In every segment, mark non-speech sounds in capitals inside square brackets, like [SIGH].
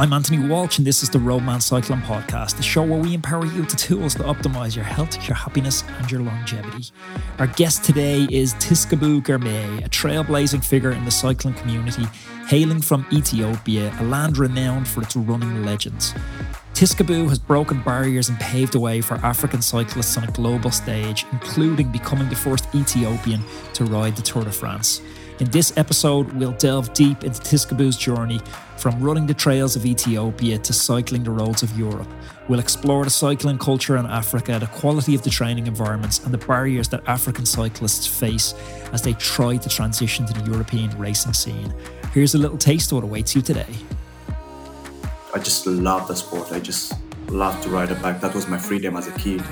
I'm Anthony Walsh, and this is the Roadman Cycling Podcast, the show where we empower you with the tools to optimize your health, your happiness, and your longevity. Our guest today is Tsgabu Grmay, a trailblazing figure in the cycling community, hailing from Ethiopia, a land renowned for its running legends. Tiskabou has broken barriers and paved the way for African cyclists on a global stage, including becoming the first Ethiopian to ride the Tour de France. In this episode, we'll delve deep into Tsgabu's journey from running the trails of Ethiopia to cycling the roads of Europe. We'll explore the cycling culture in Africa, the quality of the training environments, and the barriers that African cyclists face as they try to transition to the European racing scene. Here's a little taste of what awaits you today. I just love the sport. I just love to ride a bike. That was my freedom as a kid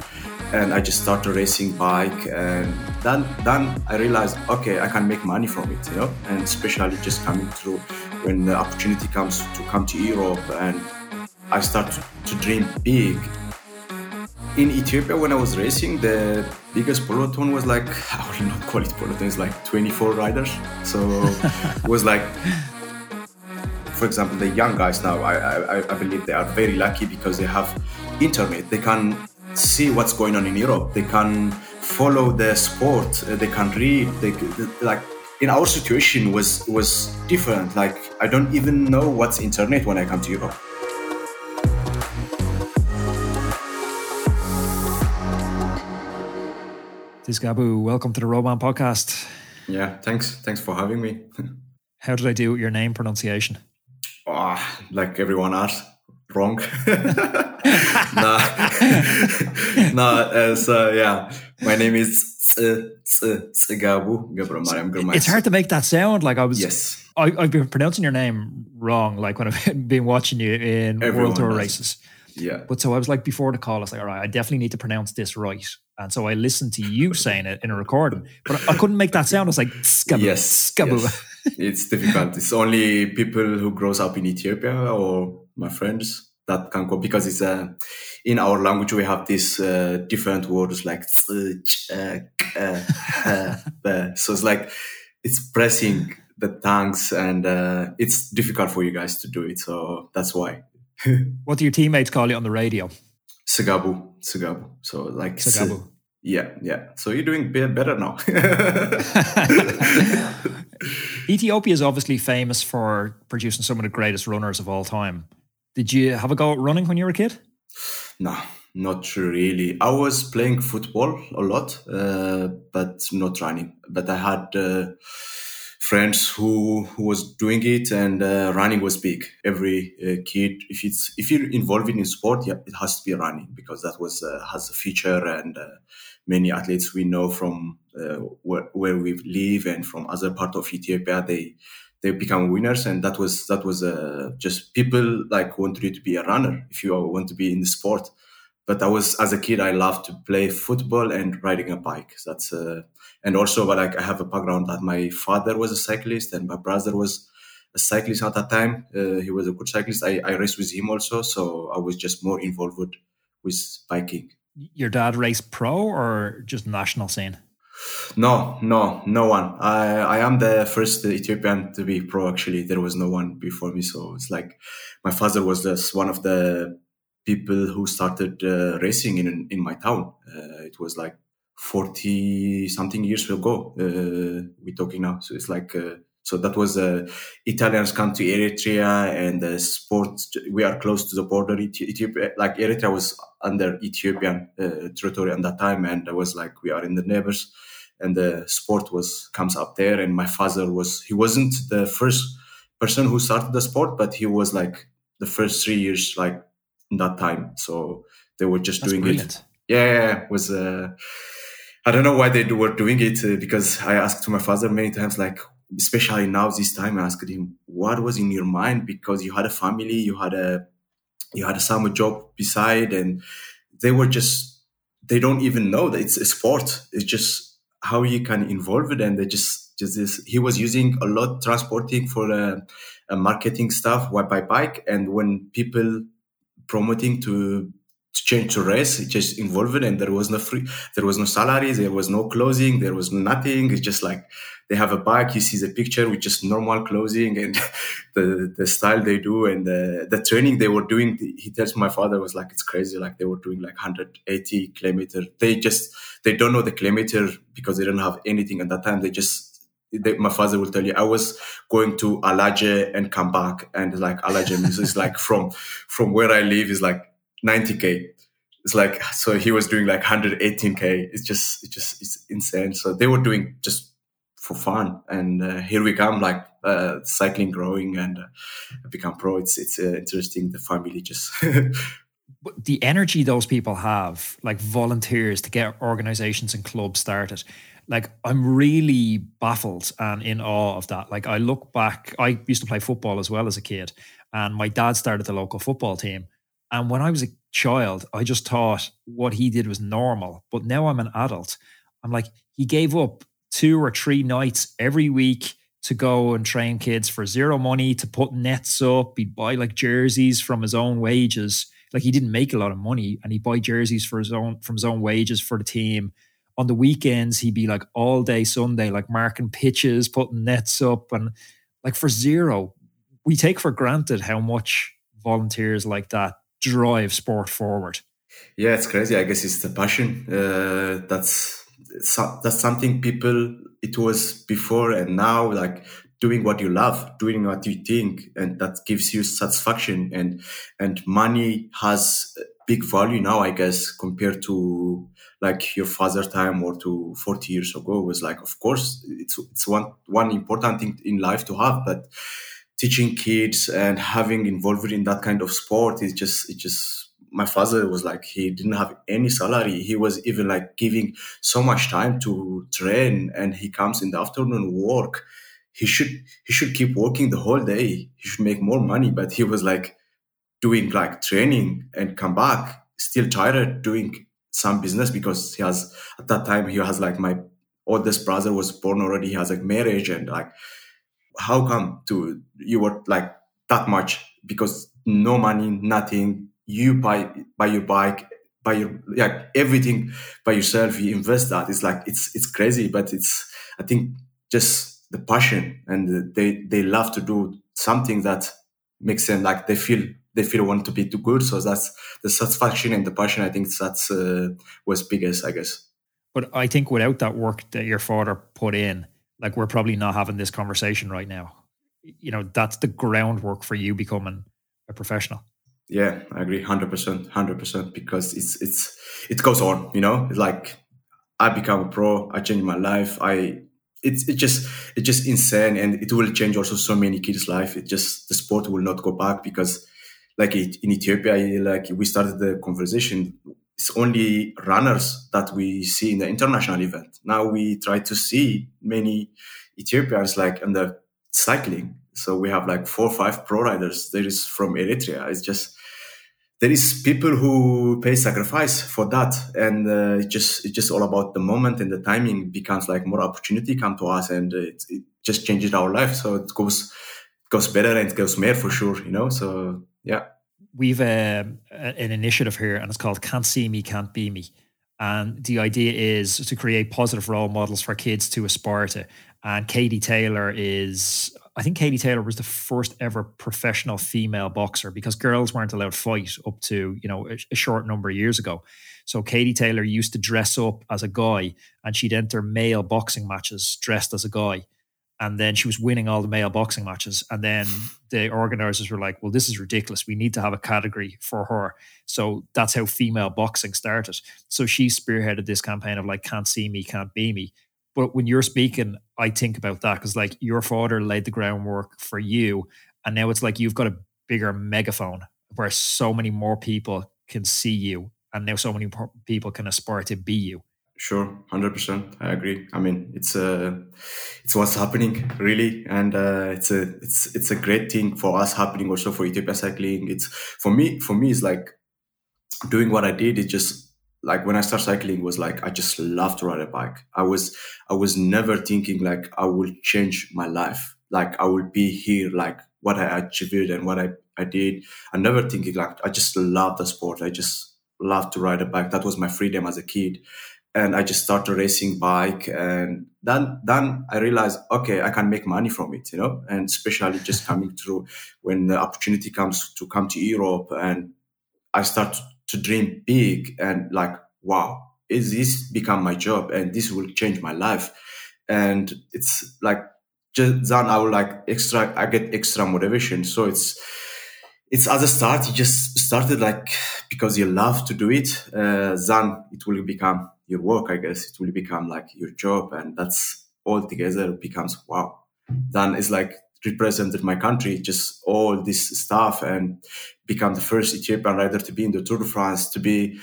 and I just started racing bike and then then I realized okay I can make money from it you know and especially just coming through when the opportunity comes to come to Europe and I start to dream big. In Ethiopia when I was racing the biggest peloton was like [LAUGHS] I will not call it peloton it's like 24 riders. So it [LAUGHS] was like for example the young guys now I, I, I believe they are very lucky because they have internet. They can see what's going on in Europe. They can follow the sport. Uh, they can read. They, like in our situation was was different. Like I don't even know what's internet when I come to Europe. Tsgabu, welcome to the Roadman podcast. Yeah, thanks. Thanks for having me. [LAUGHS] How did I do with your name pronunciation? Oh, like everyone else wrong. [LAUGHS] [LAUGHS] no, no. [LAUGHS] Uh, so yeah, my name is Tsgabu It's hard to make that sound. Like I was. Yes. I, have been pronouncing your name wrong. Like when I've [LAUGHS] been watching you in Everyone World Tour does. races. Yeah. But so I was like before the call, I was like, all right, I definitely need to pronounce this right. And so I listened to you saying it in a recording, but I couldn't make that sound. I was like, skabu, yes, skabu. Yes. It's difficult. It's only people who grows up in Ethiopia or my friends that can go because it's uh, in our language we have these uh, different words like [LAUGHS] uh, so it's like it's pressing the tongues and uh, it's difficult for you guys to do it so that's why [LAUGHS] what do your teammates call you on the radio Sagabu, Sagabu. So like Sagabu. Yeah, yeah. So you're doing better now. [LAUGHS] Ethiopia is obviously famous for producing some of the greatest runners of all time. Did you have a go at running when you were a kid? No, not really. I was playing football a lot, uh, but not running. But I had uh, friends who, who was doing it, and uh, running was big. Every uh, kid, if it's if you're involved in sport, yeah, it has to be running because that was uh, has a feature, and uh, many athletes we know from where, where we live and from other part of Ethiopia, they they become winners and that was that was uh, just people like want you to be a runner if you want to be in the sport. But i was as a kid i loved to play football and riding a bike. That's uh, and also but like i have a background that my father was a cyclist and my brother was a cyclist at that time. Uh, he was a good cyclist. I, I raced with him also so i was just more involved with, with biking. Your dad raced pro or just national scene no, no, no one. I I am the first Ethiopian to be pro. Actually, there was no one before me. So it's like my father was just one of the people who started uh, racing in in my town. Uh, it was like forty something years ago. Uh, we're talking now, so it's like. Uh, so that was uh, Italians come to Eritrea and the sport. We are close to the border. Ethiopia, like Eritrea was under Ethiopian uh, territory at that time, and I was like, we are in the neighbors and the sport was comes up there and my father was he wasn't the first person who started the sport but he was like the first three years like in that time so they were just That's doing brilliant. it yeah it was uh, i don't know why they were doing it uh, because i asked to my father many times like especially now this time i asked him what was in your mind? Because you had a family you had a you had a summer job beside and they were just they don't even know that it's a sport. It's just how you can involve it and they just just this he was using a lot transporting for uh, uh, marketing stuff by bike and when people promoting to change to rest. It just involved and there was no free, there was no salary, there was no clothing, there was nothing. It's just like they have a bike. You see the picture with just normal clothing and [LAUGHS] the the style they do and the, the training they were doing. He tells my father was like it's crazy. Like they were doing like 180 kilometer. They just they don't know the kilometer because they don't have anything at that time. They just my father will tell you I was going to Alaje and come back and like Alaje is like from from where I live is like 90k it's like so he was doing like 118k it's just it's just it's insane. So they were doing just for fun. And uh, here we come like uh, cycling growing and uh, become pro. It's it's uh, interesting. The family just [LAUGHS] the energy those people have like volunteers to get organizations and clubs started like i'm really baffled and in awe of that. Like i look back i used to play football as well as a kid and my dad started the local football team and when I was a child, I just thought what he did was normal. But now I'm an adult. I'm like, he gave up two or three nights every week to go and train kids for zero money, to put nets up. He'd buy like jerseys from his own wages. Like he didn't make a lot of money and he'd buy jerseys for his own from his own wages for the team. On the weekends, he'd be like all day Sunday, like marking pitches, putting nets up, and like for zero. We take for granted how much volunteers like that drive sport forward? Yeah, it's crazy. I guess it's the passion. Uh, that's that's something people it was before and now like doing what you love doing what you think and that gives you satisfaction and and money has big value now i guess compared to like your father time or to 40 years ago was like of course it's it's one one important thing in life to have but teaching kids and having involved in that kind of sport is just it just my father was like he didn't have any salary. He was even like giving so much time to train and he comes in the afternoon work. He should he should keep working the whole day. He should make more money. But he was like doing like training and come back still tired doing some business because he has at that time he has like my oldest brother was born already. He has like marriage and like how come to you were like that much? Because no money nothing. You buy buy your bike buy your yeah everything by yourself. You invest that. It's like it's it's crazy but it's i think just the passion and they they love to do something that makes them like they feel they feel want to be too good. So that's the satisfaction and the passion. I think that's uh, was biggest i guess. But i think without that work that your father put in like we're probably not having this conversation right now. You know, that's the groundwork for you becoming a professional. Yeah, I agree, hundred percent, hundred percent. Because it's it's it goes on. You know, it's like I become a pro. I change my life. I it's it just it's just insane, and it will change also so many kids' life. It just the sport will not go back because, like in Ethiopia, like we started the conversation it's only runners that we see in the international event. Now we try to see many Ethiopians like in the cycling. So we have like four or five pro riders. There is from Eritrea. It's just there is people who pay sacrifice for that, and uh, it just it's just all about the moment and the timing becomes like more opportunity come to us, and it, it just changes our life. So it goes goes better and it goes more for sure, you know. So yeah we've um, an initiative here and it's called Can't See Me, Can't Be Me. And the idea is to create positive role models for kids to aspire to. And Katie Taylor is, I think Katie Taylor was the first ever professional female boxer because girls weren't allowed to fight up to, you know, a, a short number of years ago. So Katie Taylor used to dress up as a guy and she'd enter male boxing matches dressed as a guy and then she was winning all the male boxing matches. And then the organizers were like well this is ridiculous. We need to have a category for her. So that's how female boxing started. So she spearheaded this campaign of like can't see me can't be me. But when you're speaking i think about that because like your father laid the groundwork for you. And now it's like you've got a bigger megaphone where so many more people can see you. And now so many people can aspire to be you Sure, hundred percent. I agree. I mean, it's uh, it's what's happening really, and uh, it's a it's it's a great thing for us happening also for Ethiopia cycling. It's for me for me it's like doing what I did. It just like when I started cycling was like I just love to ride a bike. I was I was never thinking like I will change my life. Like I will be here. Like what I achieved and what I I did. I never thinking like I just love the sport. I just loved to ride a bike. That was my freedom as a kid. And I just started racing bike. And then, then I realized, okay, I can make money from it, you know, and especially just coming through when the opportunity comes to come to Europe and I start to dream big and like, wow, is this become my job and this will change my life? And it's like, just then I will like extra, I get extra motivation. So it's, it's as a start, you just started like because you love to do it. Uh, then it will become your work, I guess. It will become like your job, and that's all together becomes wow. Then it's like represented my country, just all this stuff, and become the first Ethiopian rider to be in the Tour de France, to be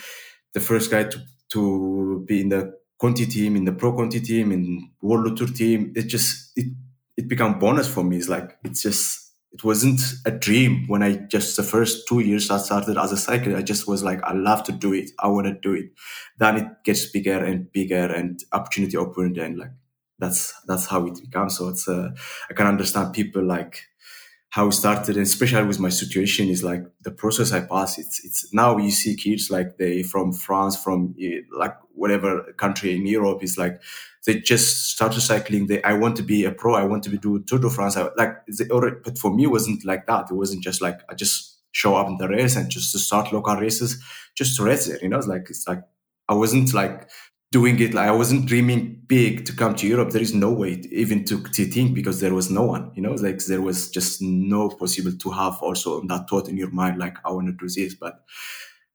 the first guy to to be in the Conti team, in the Pro Conti team, in World Tour team. It just it it become bonus for me. It's like it's just it wasn't a dream when I just the first two years I started as a cyclist. I just was like, I love to do it. I want to do it. Then it gets bigger and bigger and opportunity opened and like that's that's how it becomes. So it's uh, I can understand people like how it started, and especially with my situation is like the process I pass. It's it's now you see kids like they from France, from eh, like whatever country in Europe is like they just started cycling. They, I want to be a pro. I want to be do Tour de France. I, like, already, but for me, it wasn't like that. It wasn't just like I just show up in the race and just to start local races, just to race it. You know, it's like it's like I wasn't like doing it. Like I wasn't dreaming big to come to Europe. There is no way even to, to think because there was no one. You know, like there was just no possible to have also that thought in your mind like I want to do this, but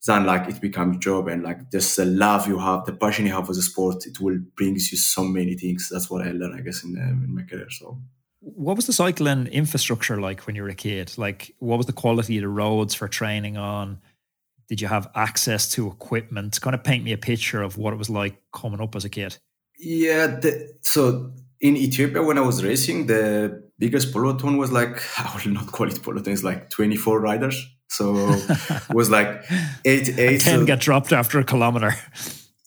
then like it becomes a job and like just the love you have, the passion you have for the sport, it will bring you so many things. That's what I learned, I guess, in, uh, in my career. So. What was the cycling infrastructure like when you were a kid? Like, what was the quality of the roads for training on? Did you have access to equipment? Kind of paint me a picture of what it was like coming up as a kid. Yeah, the, so in Ethiopia when I was racing, the biggest peloton was like [LAUGHS] I will not call it peloton, it's like 24 riders so it was like eight [LAUGHS] eight. Ten uh, get dropped after a kilometer.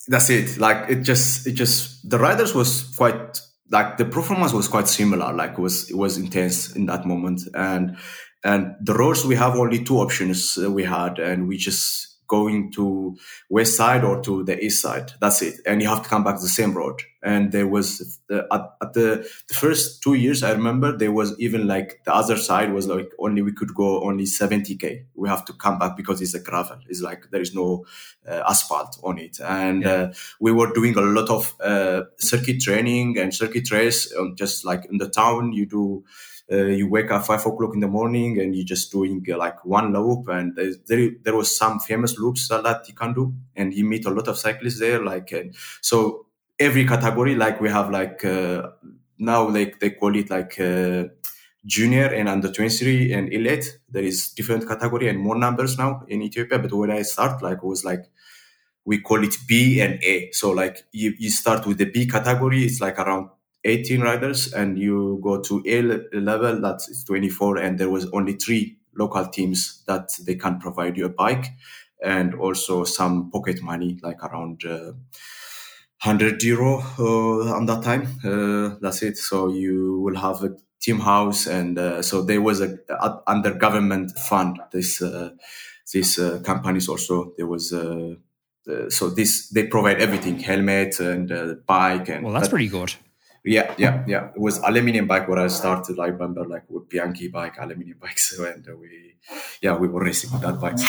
That's it. Like it just it just the riders was quite like the performance was quite similar. Like it was it was intense in that moment and and the roads we have only two options we had and we just going to west side or to the east side. That's it. And you have to come back the same road. And there was the, at, at, the, the first two years, I remember there was even like the other side was like only we could go only 70k. We have to come back because it's a gravel. It's like there is no uh, asphalt on it. And yeah. uh, we were doing a lot of uh, circuit training and circuit race, um, just like in the town. You do uh, you wake up five o'clock in the morning and you're just doing uh, like one loop and there, there was some famous loops that you can do and you meet a lot of cyclists there like uh, so every category like we have like uh, now like they call it like uh, junior and under 23 and elite. There is different category and more numbers now in ethiopia but when i start like it was like we call it b and a. So like you, you start with the b category it's like around 18 riders and you go to A level, that's 24, and there was only three local teams that they can provide you a bike and also some pocket money, like around uh, 100 euro uh, on that time. Uh, that's it. So you will have a team house, and uh, so there was a, a, under government fund. This uh, these uh, companies also there was. so this they provide everything helmet and bike and well that's pretty good yeah, yeah, yeah. It was aluminium bike where I started. I remember like with Bianchi bike, aluminium bikes, [LAUGHS] and we, yeah, we were racing with that bike.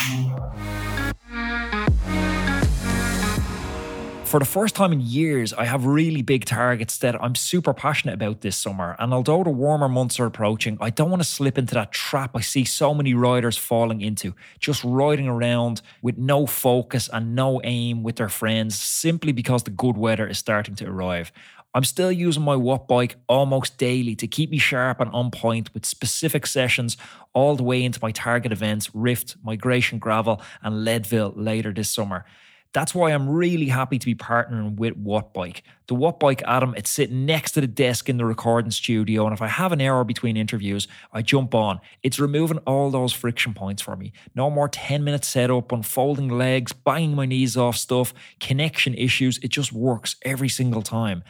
For the first time in years, I have really big targets that I'm super passionate about this summer. And although the warmer months are approaching, I don't want to slip into that trap I see so many riders falling into, just riding around with no focus and no aim with their friends simply because the good weather is starting to arrive. I'm still using my Wattbike almost daily to keep me sharp and on point with specific sessions all the way into my target events, Rift, Migration Gravel, and Leadville later this summer. That's why I'm really happy to be partnering with Wattbike. The Wattbike Atom, it's sitting next to the desk in the recording studio, and if I have an hour between interviews, I jump on. It's removing all those friction points for me. No more 10 minute setup, unfolding legs, banging my knees off stuff, connection issues. It just works every single time.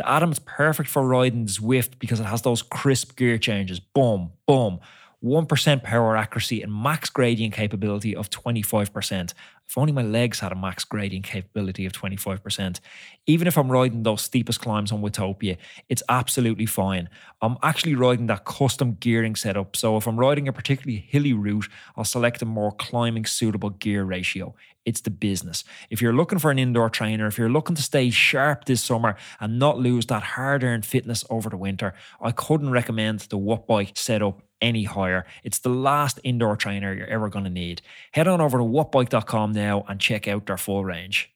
The Atom's perfect for riding Zwift because it has those crisp gear changes. Boom, boom. 1% power accuracy, and max gradient capability of 25%. If only my legs had a max gradient capability of 25%. Even if I'm riding those steepest climbs on Watopia, it's absolutely fine. I'm actually riding that custom gearing setup, so if I'm riding a particularly hilly route, I'll select a more climbing suitable gear ratio. It's the business. If you're looking for an indoor trainer, if you're looking to stay sharp this summer and not lose that hard earned fitness over the winter, I couldn't recommend the Wattbike setup any higher. It's the last indoor trainer you're ever going to need. Head on over to wattbike.com now and check out their full range.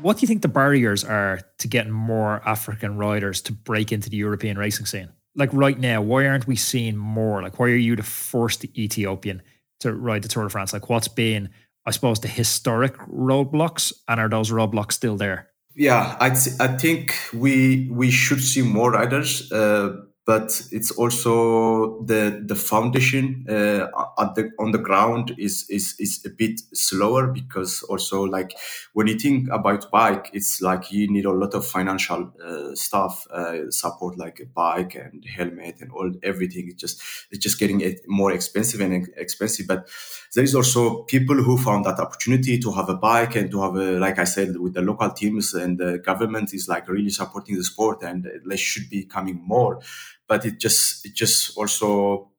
What do you think the barriers are to getting more African riders to break into the European racing scene? Like right now, why aren't we seeing more? Like, why are you the first Ethiopian to ride the Tour de France? Like, what's been, I suppose, the historic roadblocks, and are those roadblocks still there? Yeah, I th- I think we we should see more riders. Uh, but it's also the the foundation uh, the on the ground is is is a bit slower because also like when you think about bike it's like you need a lot of financial uh, stuff uh, support like a bike and helmet and all everything it's just it's just getting more expensive and expensive. But there is also people who found that opportunity to have a bike and to have a like i said with the local teams and the government is like really supporting the sport and they should be coming more but it just it just also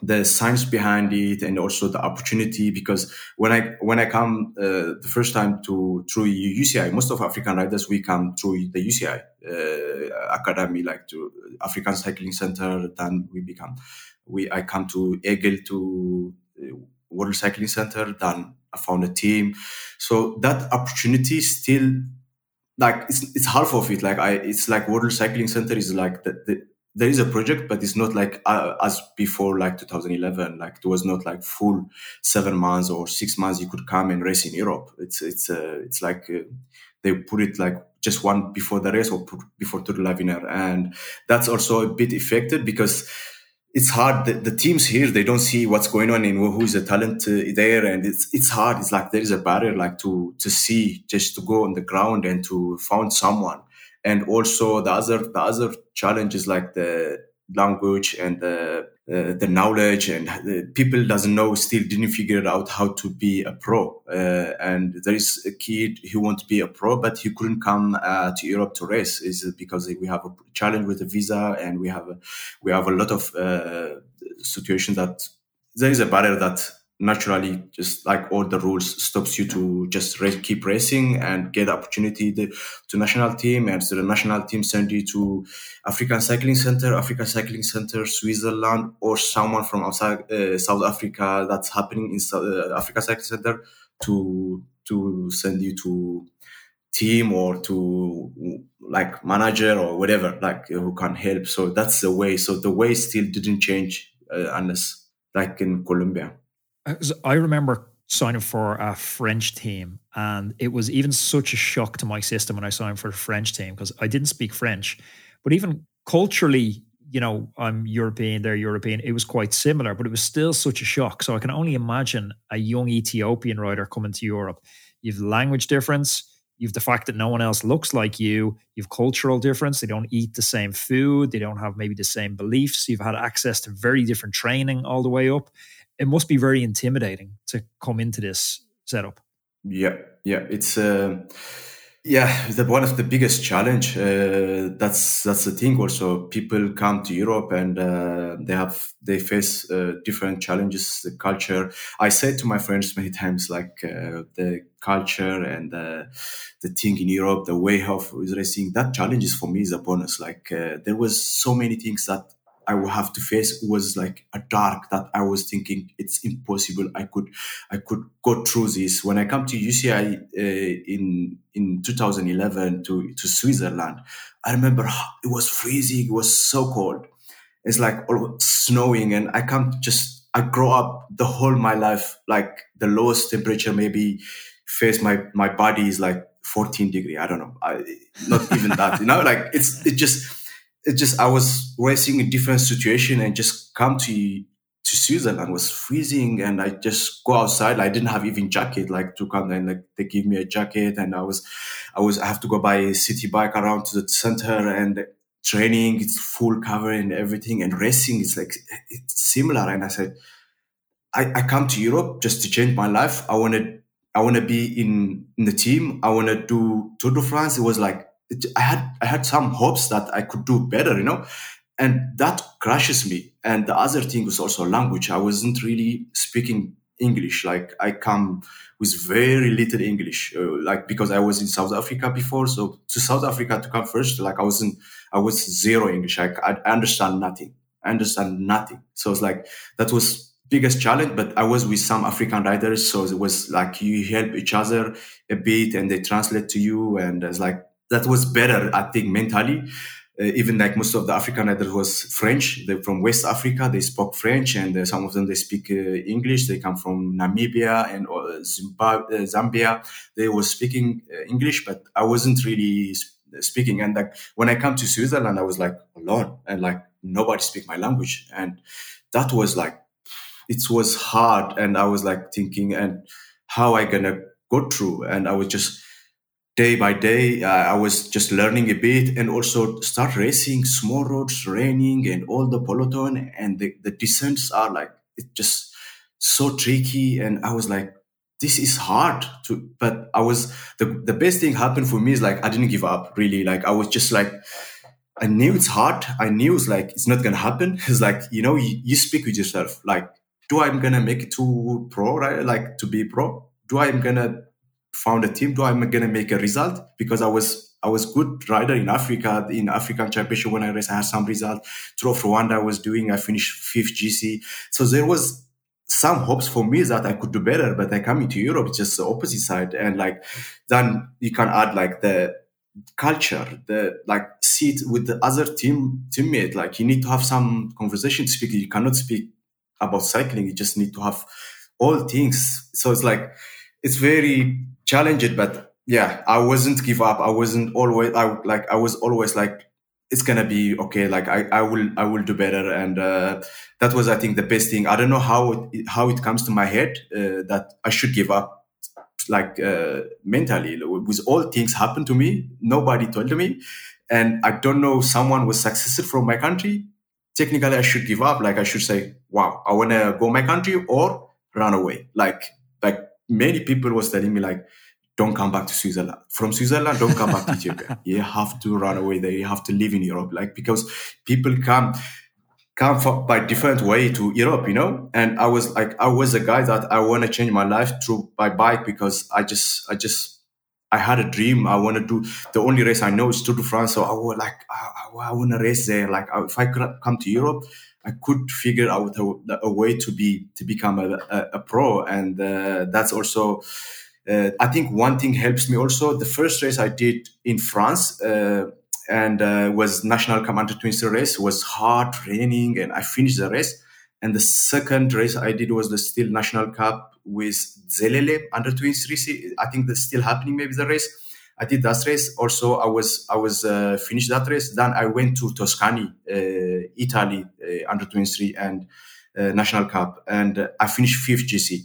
the science behind it and also the opportunity because when I when I come uh, the first time to through UCI, most of African riders we come through the UCI uh, academy, like to African Cycling Center. Then we become we I come to Aigle to uh, World Cycling Center. Then I found a team, so that opportunity still like it's it's half of it. Like I, it's like World Cycling Center is like the, the there is a project, but it's not like uh, as before, like 2011. Like it was not like full seven months or six months. You could come and race in Europe. It's it's uh, it's like uh, they put it like just one before the race or before Tour de l'Avenir, and that's also a bit affected because it's hard. The, the, teams here they don't see what's going on and who is the talent uh, there, and it's it's hard. It's like there is a barrier, like to to see just to go on the ground and to find someone and also the other the other challenges like the language and the uh, the knowledge and the people doesn't know still didn't figure out how to be a pro. Uh, and there is a kid who wants to be a pro but he couldn't come uh, to Europe to race. Is because we have a challenge with the visa and we have a, we have a lot of uh, situations that there is a barrier that naturally just like all the rules stops you to just race, keep racing and get opportunity to, to national team. And so the national team send you to african cycling center african cycling center switzerland or someone from outside uh, south africa that's happening in south, uh, africa cycling center to to send you to team or to like manager or whatever like who can help. So that's the way. So the way still didn't change uh, unless like in colombia I remember signing for a French team, and it was even such a shock to my system when I signed for a French team because I didn't speak French. But even culturally, you know, I'm European, they're European. It was quite similar, but it was still such a shock. So I can only imagine a young Ethiopian rider coming to Europe. You've language difference. You've the fact that no one else looks like you. You've cultural difference. They don't eat the same food. They don't have maybe the same beliefs. You've had access to very different training all the way up it must be very intimidating to come into this setup. Yeah, yeah, it's uh, yeah, the one of the biggest challenge. Uh, that's that's the thing. Also, people come to Europe and uh, they have they face uh, different challenges. The culture. I said to my friends [LAUGHS] many times, like uh, the culture and uh, the thing in Europe, the way of racing. That challenges for me is a bonus. Like uh, there was so many things that I will have to face was like a dark that I was thinking it's impossible. I could, I could go through this. When I come to UCI uh, in in 2011 to to Switzerland, I remember it was freezing. It was so cold. It's like snowing, and I come just. I grow up the whole my life like the lowest temperature maybe face my my body is like 14 degree. I don't know. I, not even that. You know, like it's it just it just I was racing a different situation and just come to to Switzerland and was freezing and I just go outside. I didn't have even jacket like to come and like they give me a jacket and I was I was I have to go by a city bike around to the center and training, it's full cover and everything, and racing is like it's similar. And I said, I, I come to Europe just to change my life. I want to I want to be in, in the team. I want to do Tour de France. It was like it, I had I had some hopes that I could do better, you know, and that crushes me. And the other thing was also language. I wasn't really speaking English. Like I come with very little English, uh, like because I was in South Africa before. So to South Africa to come first, like I wasn't, I was zero English. I, I understand nothing. I understand nothing. So it's like that was biggest challenge. But I was with some African writers, so it was like you help each other a bit, and they translate to you, and it's like that was better, I think, mentally uh, even like most of the African writers was French. They're from West Africa. They spoke French, and uh, some of them they speak uh, English. They come from Namibia and uh, Zimbabwe, uh, Zambia. They were speaking uh, English, but I wasn't really speaking. And like when I come to Switzerland, I was like alone, and like nobody speak my language, and that was like it was hard. And I was like thinking, and how I gonna go through, and I was just day by day uh, i was just learning a bit and also start racing small roads raining and all the peloton and the, the descents are like it's just so tricky and i was like this is hard to but i was the, the best thing happened for me is like i didn't give up really. Like i was just like i knew it's hard. I knew it's like it's not gonna happen. [LAUGHS] It's like you know you, you speak with yourself. Like do i'm gonna make it to pro right? Like to be pro? Do i'm gonna found a team. Do I'm gonna make a result because I was I was good rider in Africa in African Championship when I raced. I had some result. Tour of Rwanda I was doing. I finished fifth GC. So there was some hopes for me that I could do better. But I come into Europe, it's just the opposite side. And like then you can add like the culture, the like see it with the other team teammate. Like you need to have some conversation to speak. You cannot speak about cycling. You just need to have all things. So it's like it's very challenging, but yeah, I wasn't give up. I wasn't always I like I was always like it's gonna be okay. Like I, I will I will do better, and uh, that was I think the best thing. I don't know how it, how it comes to my head uh, that I should give up. Like uh, mentally, with all things happened to me, nobody told me, and I don't know. Someone was successful from my country. Technically, I should give up. Like I should say, "Wow, I wanna go my country," or run away. Like many people was telling me like, don't come back to Switzerland. From Switzerland, don't come back to Ethiopia. [LAUGHS] You have to run away there. You have to live in Europe. Like, because people come, come for, by different way to Europe, you know? And I was like, I was a guy that I want to change my life through by bike because I just, I just, I had a dream. I want to do the only race I know is Tour de France. So I was like, I, I, I want to race there. Like, if I could come to Europe, I could figure out a, a way to be to become a, a, a pro, and uh, that's also. Uh, I think one thing helps me also. The first race I did in France uh, and uh, was national commander twins race was hard raining, and I finished the race. And the second race I did was the still national cup with Zelele under 23. I think that's still happening. Maybe the race I did that race. Also, I was I was uh, finished that race. Then I went to Tuscany, uh, Italy, uh, under 23 and uh, national cup, and I finished fifth GC.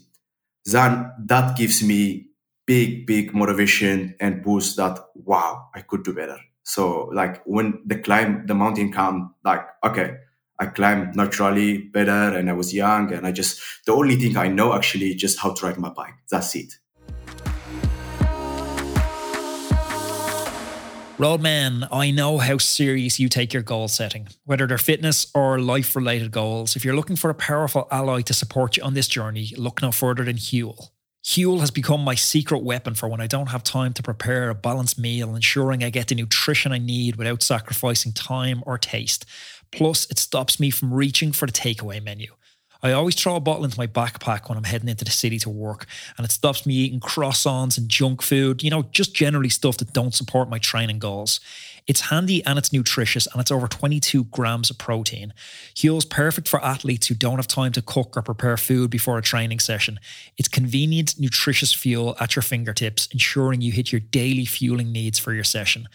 Then that gives me big big motivation and boost that wow I could do better. So like when the climb the mountain come, like okay. I climbed naturally better and I was young and I just the only thing I know actually just how to ride my bike. That's it. Roadman, I know how serious you take your goal setting, whether they're fitness or life related goals. If you're looking for a powerful ally to support you on this journey, look no further than Huel. Huel has become my secret weapon for when I don't have time to prepare a balanced meal, ensuring I get the nutrition I need without sacrificing time or taste. Plus, it stops me from reaching for the takeaway menu. I always throw a bottle into my backpack when I'm heading into the city to work, and it stops me eating croissants and junk food, you know, just generally stuff that don't support my training goals. It's handy and it's nutritious, and it's over 22 grams of protein. Huel's perfect for athletes who don't have time to cook or prepare food before a training session. It's convenient, nutritious fuel at your fingertips, ensuring you hit your daily fueling needs for your session.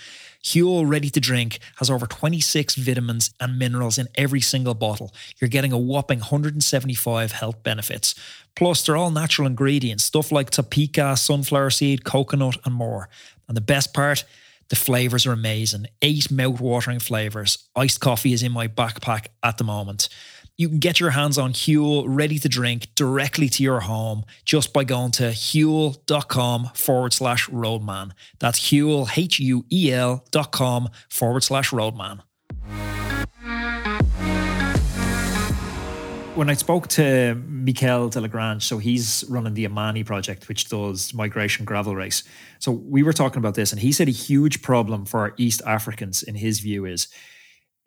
Huel Ready to Drink has over 26 vitamins and minerals in every single bottle. You're getting a whopping 175 health benefits. Plus, they're all natural ingredients, stuff like tapioca, sunflower seed, coconut, and more. And the best part, The flavors are amazing. Eight mouth-watering flavors. Iced coffee is in my backpack at the moment. You can get your hands on Huel ready to drink directly to your home just by going to huel.com forward slash roadman. That's Huel, H U E L dot com forward slash roadman. When I spoke to Mikel Delagrange, so he's running the Amani project, which does migration gravel race. So we were talking about this, and he said a huge problem for East Africans, in his view, is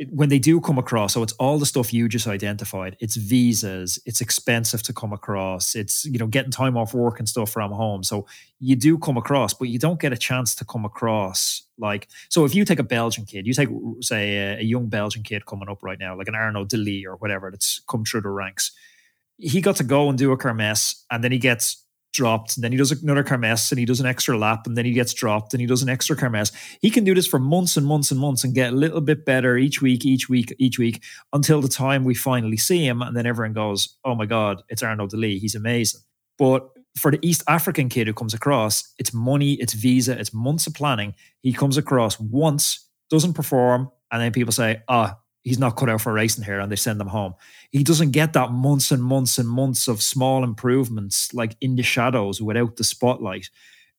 when they do come across, so it's all the stuff you just identified. It's visas, it's expensive to come across, it's you know getting time off work and stuff from home. So you do come across, but you don't get a chance to come across like so. If you take a Belgian kid, you take say a, a young Belgian kid coming up right now, like an Arnaud De Lie or whatever that's come through the ranks. He got to go and do a kermesse, and then he gets dropped, and then he does another kermesse and he does an extra lap, and then he gets dropped and he does an extra kermesse. He can do this for months and months and months and get a little bit better each week, each week, each week until the time we finally see him, and then everyone goes, "Oh my God, it's Arnaud De Lie. He's amazing." But for the East African kid who comes across, it's money, it's visa, it's months of planning. He comes across once, doesn't perform, and then people say, "Ah, he's not cut out for racing here and they send him home. He doesn't get that months and months and months of small improvements like in the shadows without the spotlight.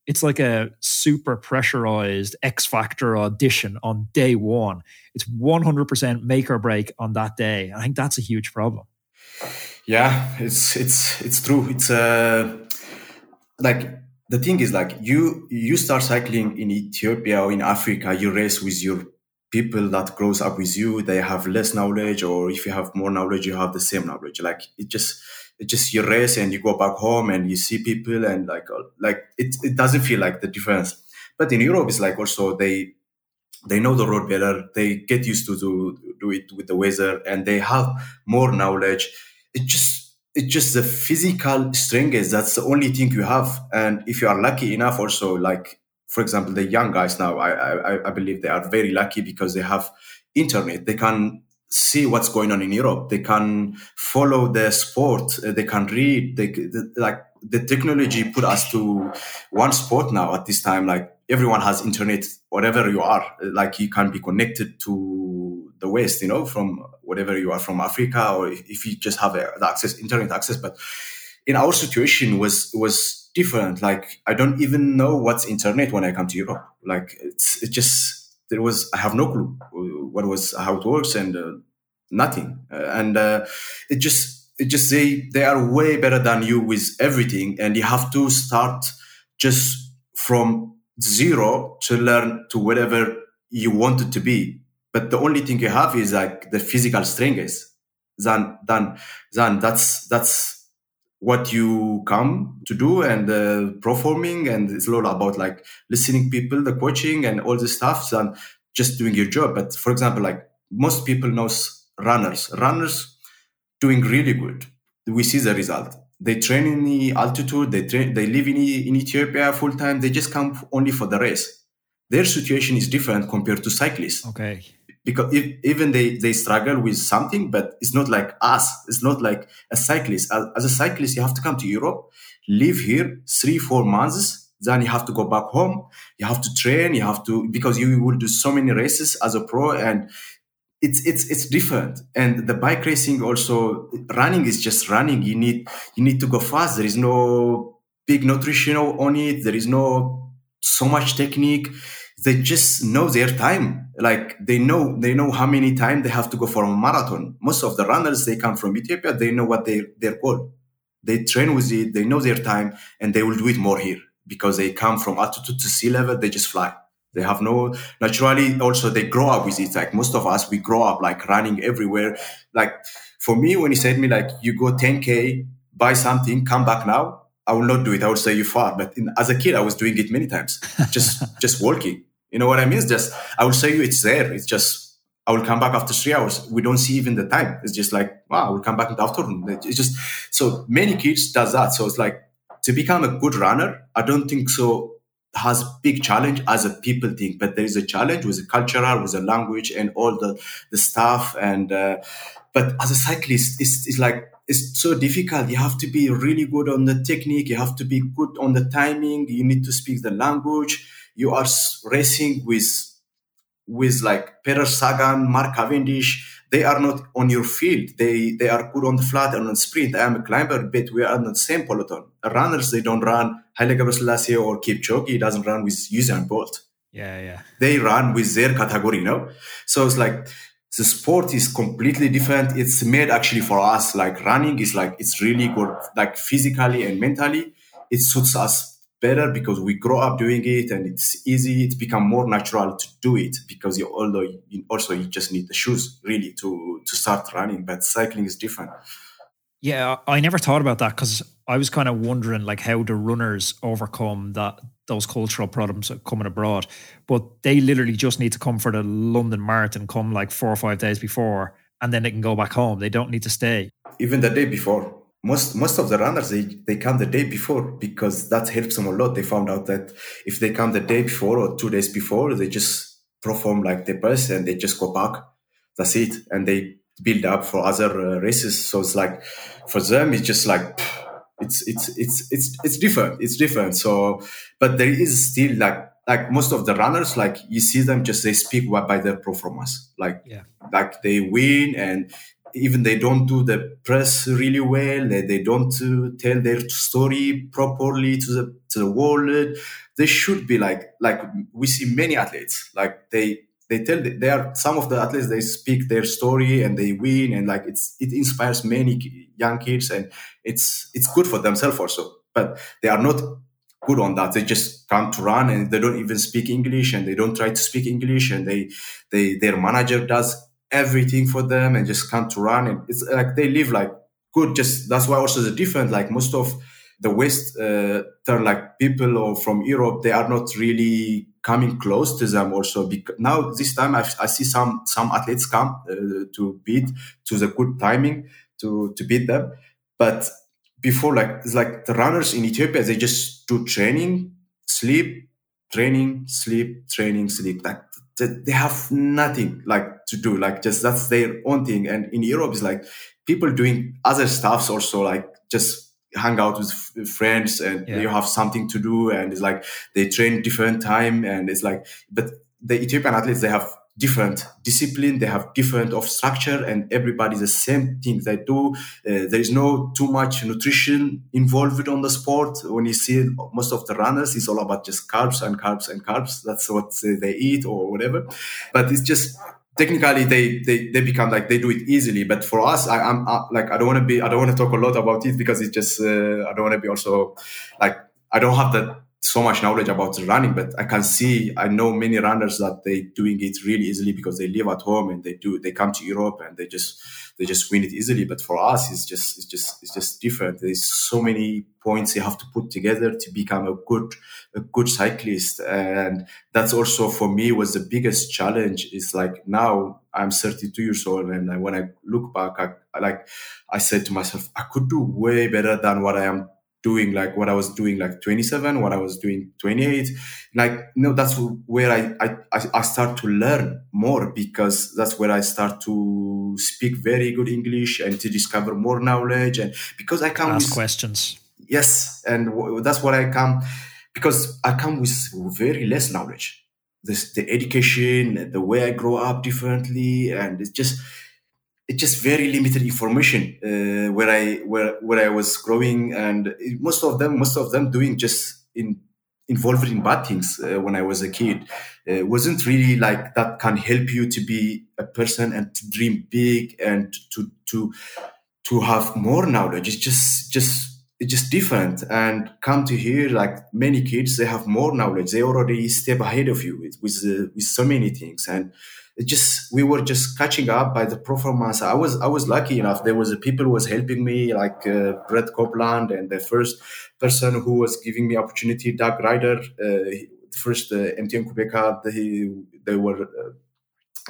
It's like a super pressurized X Factor audition on day one. It's 100% make or break on that day. I think that's a huge problem. Yeah, it's it's it's true. It's uh like the thing is like you you start cycling in Ethiopia or in Africa, you race with your people that grows up with you they have less knowledge or if you have more knowledge you have the same knowledge. Like it just it just you race and you go back home and you see people and like uh, like it, it doesn't feel like the difference. But in europe it's like also they they know the road better. They get used to do, do it with the weather and they have more knowledge. It just it's just the physical strength is that's the only thing you have. And if you are lucky enough also like for example, the young guys now, I, I, I believe they are very lucky because they have internet. They can see what's going on in Europe. They can follow the sport. They can read. They, the, like the technology put us to one sport now at this time. Like everyone has internet, whatever you are. Like you can be connected to the West, you know, from whatever you are from Africa, or if, if you just have a, the access, internet access. But in our situation was was different. Like I don't even know what's internet when I come to Europe. Like it's it just there was I have no clue what was how it works and uh, nothing. Uh, and uh, it just it just they they are way better than you with everything, and you have to start just from zero to learn to whatever you want it to be. But the only thing you have is like the physical strength. is. Then, then, then that's that's what you come to do and uh, performing and it's all about like listening people the coaching and all this stuff and just doing your job. But for example like most people knows runners. Runners doing really good. We see the result. They train in the altitude they train they live in, in ethiopia full time they just come only for the race. Their situation is different compared to cyclists. Okay because if, even they they struggle with something but it's not like us it's not like a cyclist. As, as, a cyclist you have to come to europe live here three four months then you have to go back home you have to train you have to because you will do so many races as a pro and it's it's it's different. And the bike racing also running is just running. You need you need to go fast. There is no big nutritional on it. There is no so much technique. They just know their time. Like they know they know how many times they have to go for a marathon. Most of the runners they come from Ethiopia. They know what they their goal. They train with it. They know their time, and they will do it more here because they come from altitude to sea level. They just fly. They have no naturally. Also, they grow up with it. Like most of us, we grow up like running everywhere. Like for me, when he said me like you go 10k, buy something, come back now. I will not do it. I will say you far. But in, as a kid, I was doing it many times, just [LAUGHS] just walking. You know what I mean? It's just I will say you it's there. It's just I will come back after three hours. We don't see even the time. It's just like wow, I will come back in the afternoon. It's just so many kids does that. So it's like to become a good runner. I don't think so has big challenge as a people think, but there is a challenge with the cultural, with the language, and all the the stuff. And uh, but as a cyclist, it's, it's like it's so difficult. You have to be really good on the technique. You have to be good on the timing. You need to speak the language you are racing with with like Peter Sagan, Mark Cavendish. They are not on your field. They they are good on the flat and on sprint. I am a climber, but we are on the same peloton. Runners they don't run. Haile Gebrselassie or Kipchoge doesn't run with Usain Bolt. Yeah, yeah. They run with their category, you know. So it's like the sport is completely different. It's made actually for us. Like running is like it's really good, like physically and mentally. It suits us better because we grow up doing it and it's easy. It's become more natural to do it because you although you, also you just need the shoes really to to start running but cycling is different. Yeah i never thought about that because i was kind of wondering like how the runners overcome that those cultural problems coming abroad? But they literally just need to come for the london marathon come like four or five days before and then they can go back home. They don't need to stay. Even the day before most most of the runners they, they come the day before because that helps them a lot. They found out that if they come the day before or two days before they just perform like the best and they just go back. That's it. And they build up for other uh, races. So it's like for them it's just like it's it's it's it's it's different. It's different. So but there is still like like most of the runners like you see them just they speak by their performance. Like yeah. like they win and even they don't do the press really well they, they don't uh, tell their story properly to the to the world they should be like like we see many athletes like they they tell they are some of the athletes they speak their story and they win and like it's it inspires many young kids and it's it's good for themselves also but they are not good on that. They just come to run and they don't even speak english and they don't try to speak english and they they their manager does everything for them and just come to run. And it's like they live like good. Just that's why also the different. Like most of the West uh, turn like people or from Europe, they are not really coming close to them. Also, because now this time I, I see some some athletes come uh, to beat to the good timing to to beat them, but before like it's like the runners in Ethiopia they just do training, sleep, training, sleep, training, sleep. Like they have nothing like to do like just that's their own thing and in europe it's like people doing other stuffs also like just hang out with friends and yeah. you have something to do and it's like they train different time and it's like but the ethiopian athletes they have different discipline they have different of structure and everybody the same thing. They do uh, there is no too much nutrition involved on the sport. When you see most of the runners it's all about just carbs and carbs and carbs. That's what they eat or whatever. But it's just technically they, they they become like they do it easily. But for us I, am like i don't want to be i don't want to talk a lot about it because it's just uh, i don't want to be also like i don't have that so much knowledge about running, but I can see, I know many runners that they doing it really easily because they live at home and they do, they come to Europe and they just, they just win it easily. But for us, it's just, it's just, it's just different. There's so many points you have to put together to become a good, a good cyclist. And that's also for me was the biggest challenge is like now I'm 32 years old. And when I look back, I, like I said to myself, I could do way better than what I am doing like what I was doing like 27, what I was doing 28. Like, no, that's where I, I, I start to learn more because that's where I start to speak very good English and to discover more knowledge. And because I come ask with questions. Yes. And w- that's what I come because I come with very less knowledge. This, the education, the way I grow up differently. And it's just, it's just very limited information uh, where I where where I was growing, and most of them most of them doing just in involved in bad things uh, when I was a kid. Uh, wasn't really like that can help you to be a person and to dream big and to to to have more knowledge. It's just just it's just different and come to here like many kids they have more knowledge they already step ahead of you with with, uh, with so many things and it just we were just catching up by the performance. I was I was lucky enough. There was a people who was helping me, like uh, Brett Copeland, and the first person who was giving me opportunity, Doug Ryder, uh, the first uh, MTN Qhubeka. They they were uh,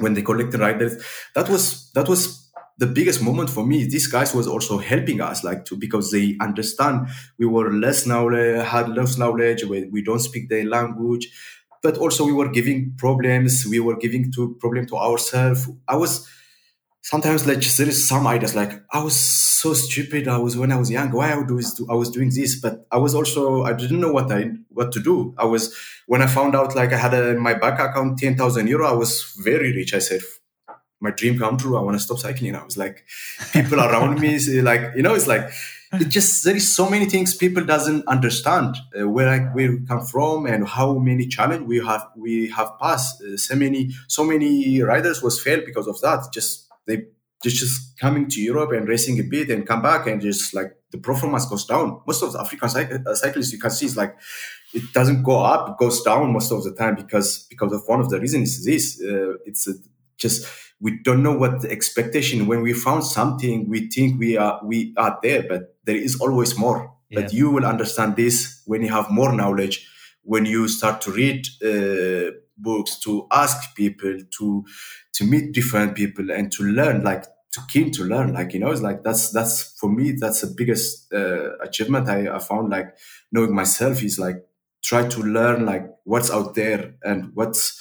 when they collected riders. That was that was the biggest moment for me these guys was also helping us like to because they understand we were less knowledge had less knowledge we, we don't speak their language but also we were giving problems we were giving to problem to ourselves i was sometimes like there is some ideas like I was so stupid. I was when I was young. Why I was I was doing this, but I was also I didn't know what I what to do. I was when I found out like I had a, in my bank account ten thousand euro. I was very rich. I said my dream come true. I want to stop cycling. I was like people around me [LAUGHS] like you know it's like it just there is so many things people doesn't understand uh, where I, where we come from and how many challenge we have we have passed. Uh, so many so many riders was failed because of that. Just they just just coming to Europe and racing a bit and come back and just like the performance goes down. Most of the African uh, cyclists you can see is like it doesn't go up, it goes down most of the time because because of one of the reasons is this. Uh, it's a, just we don't know what the expectation. When we found something, we think we are we are there, but there is always more. Yeah. But you will understand this when you have more knowledge, when you start to read uh, books, to ask people, to to meet different people and to learn like to keen to learn like you know it's like that's that's for me that's the biggest uh, achievement I, I found like knowing myself is like try to learn like what's out there and what's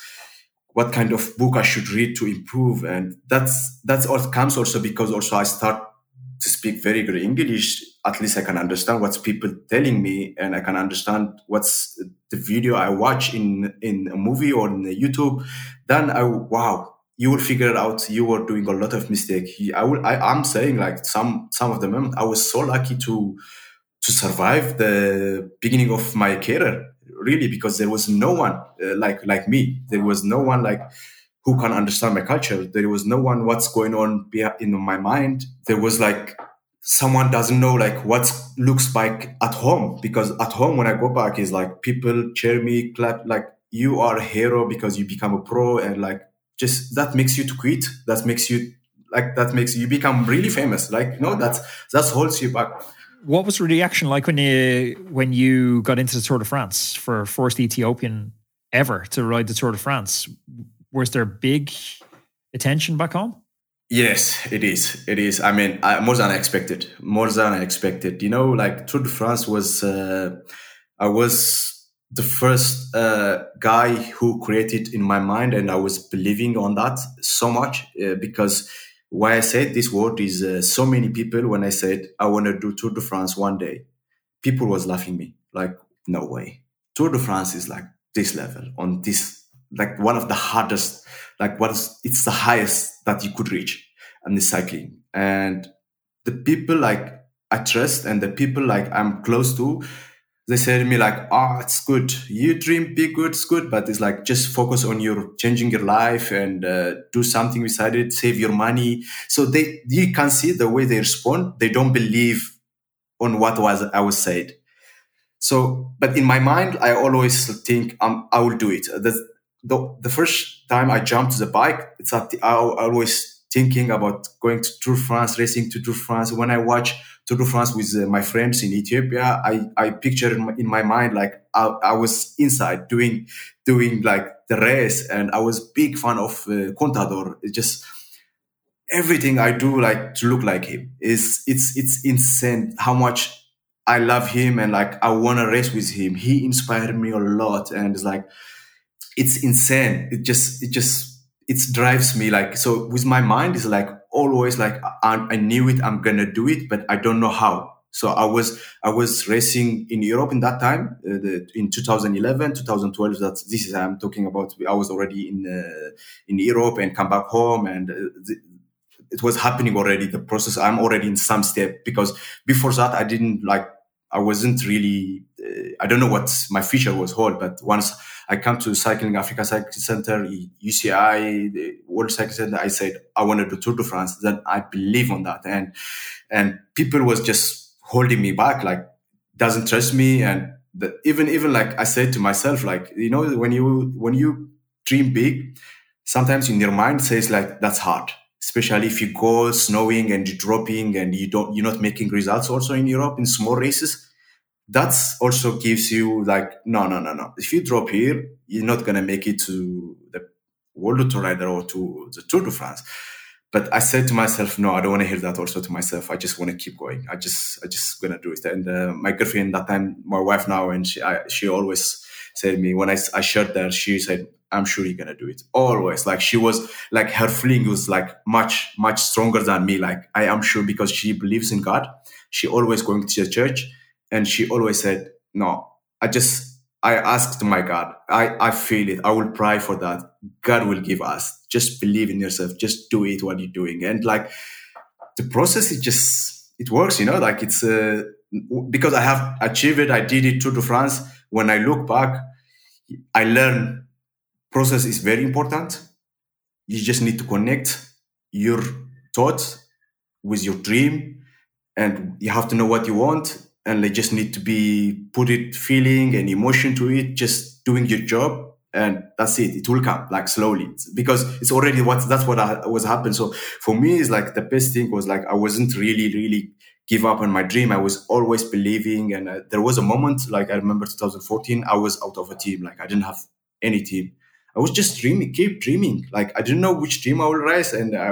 what kind of book I should read to improve and that's that's all comes also because also I start to speak very good English at least I can understand what's people telling me and I can understand what's the video I watch in in a movie or in YouTube then I wow you will figure it out. You were doing a lot of mistake. I will. I, am saying like some some of the moments. I was so lucky to to survive the beginning of my career. Really, because there was no one uh, like like me. There was no one like who can understand my culture. There was no one what's going on in my mind. There was like someone doesn't know like what looks like at home because at home when I go back is like people cheer me, clap like you are a hero because you become a pro and like just that makes you to quit that makes you like that makes you become really famous like no that's that holds you back what was the reaction like when you when you got into the tour de france for first ethiopian ever to ride the tour de france was there big attention back home Yes, it is. It is. I mean, I, more than I expected. More than I expected. You know, like Tour de France was. Uh, I was the first uh, guy who created in my mind, and I was believing on that so much uh, because why I said this word is uh, so many people when I said I want to do Tour de France one day, people was laughing me like no way. Tour de France is like this level on this like one of the hardest like what is it's the highest that you could reach and the cycling and the people like I trust and the people like I'm close to they said to me like, "Oh, it's good. You dream big, good, it's good, but it's like just focus on your changing your life and uh, do something beside it. Save your money." So they, you can see the way they respond. They don't believe on what was I was said. So, but in my mind, I always think um, I will do it. The, the, the first time I jumped to the bike, it's at the, I, always thinking about going to Tour France, racing to Tour France. When I watch Tour de France with uh, my friends in Ethiopia, I, I picture in my, in my mind like I, I, was inside doing doing like the race, and I was big fan of uh, Contador. It's just everything I do like to look like him. Is it's it's insane how much I love him and like I want to race with him. He inspired me a lot, and it's like it's insane. It just it just it drives me like so with my mind is like always like I, I, knew it i'm gonna do it but i don't know how so i was i was racing in europe in that time uh, the, in 2011 2012 that this is i'm talking about i was already in uh, in europe and come back home and uh, the, it was happening already the process i'm already in some step because before that i didn't like i wasn't really uh, i don't know what my future was hold but once I come to Cycling Africa Cycling Center, UCI, the World Cycling Center. I said I want to do Tour de France. Then I believe on that, and and people was just holding me back, like doesn't trust me, and the, even even like I said to myself, like you know when you when you dream big, sometimes in your mind says like that's hard especially if you go snowing and dropping and you don't you're not making results also in Europe in small races that's also gives you like no no no no if you drop here you're not going to make it to the world tour rider or to the tour de france but i said to myself no i don't want to hear that also to myself i just want to keep going i just i just gonna do it and uh, my girlfriend that time my wife now and she I, she always said me when i, I shared that she said I'm sure you're gonna do it. Always. Like she was like her feeling was like much, much stronger than me. Like I am sure because she believes in God. She always going to the church and she always said, No, I just I asked my God, I, I feel it. I will pray for that. God will give us. Just believe in yourself. Just do it what you're doing. And like the process is just it works, you know, like it's uh, because I have achieved it, I did it Tour de France. When I look back, I learn process is very important. You just need to connect your thoughts with your dream and you have to know what you want and they just need to be put it feeling and emotion to it, just doing your job. And that's it. It will come like slowly because it's already what that's what I, was happened. So for me, it's like the best thing was like I wasn't really, really give up on my dream. I was always believing. And uh, there was a moment, like I remember 2014, I was out of a team. Like I didn't have any team. I was just dreaming, keep dreaming. Like I didn't know which dream I will race, and I,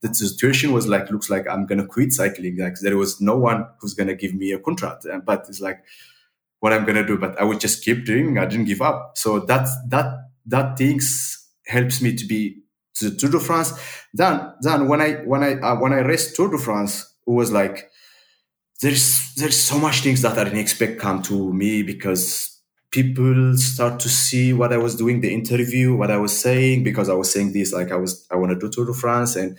the situation was like, looks like I'm gonna quit cycling. Like there was no one who's gonna give me a contract, but it's like what I'm gonna do. But I would just keep dreaming. I didn't give up. So that that that things helps me to be to Tour de France. Then then when I when I uh, when I raced Tour de France, it was like there's there's so much things that I didn't expect come to me because people start to see what I was doing, the interview, what I was saying, because I was saying this, like I was, I want to do Tour de France and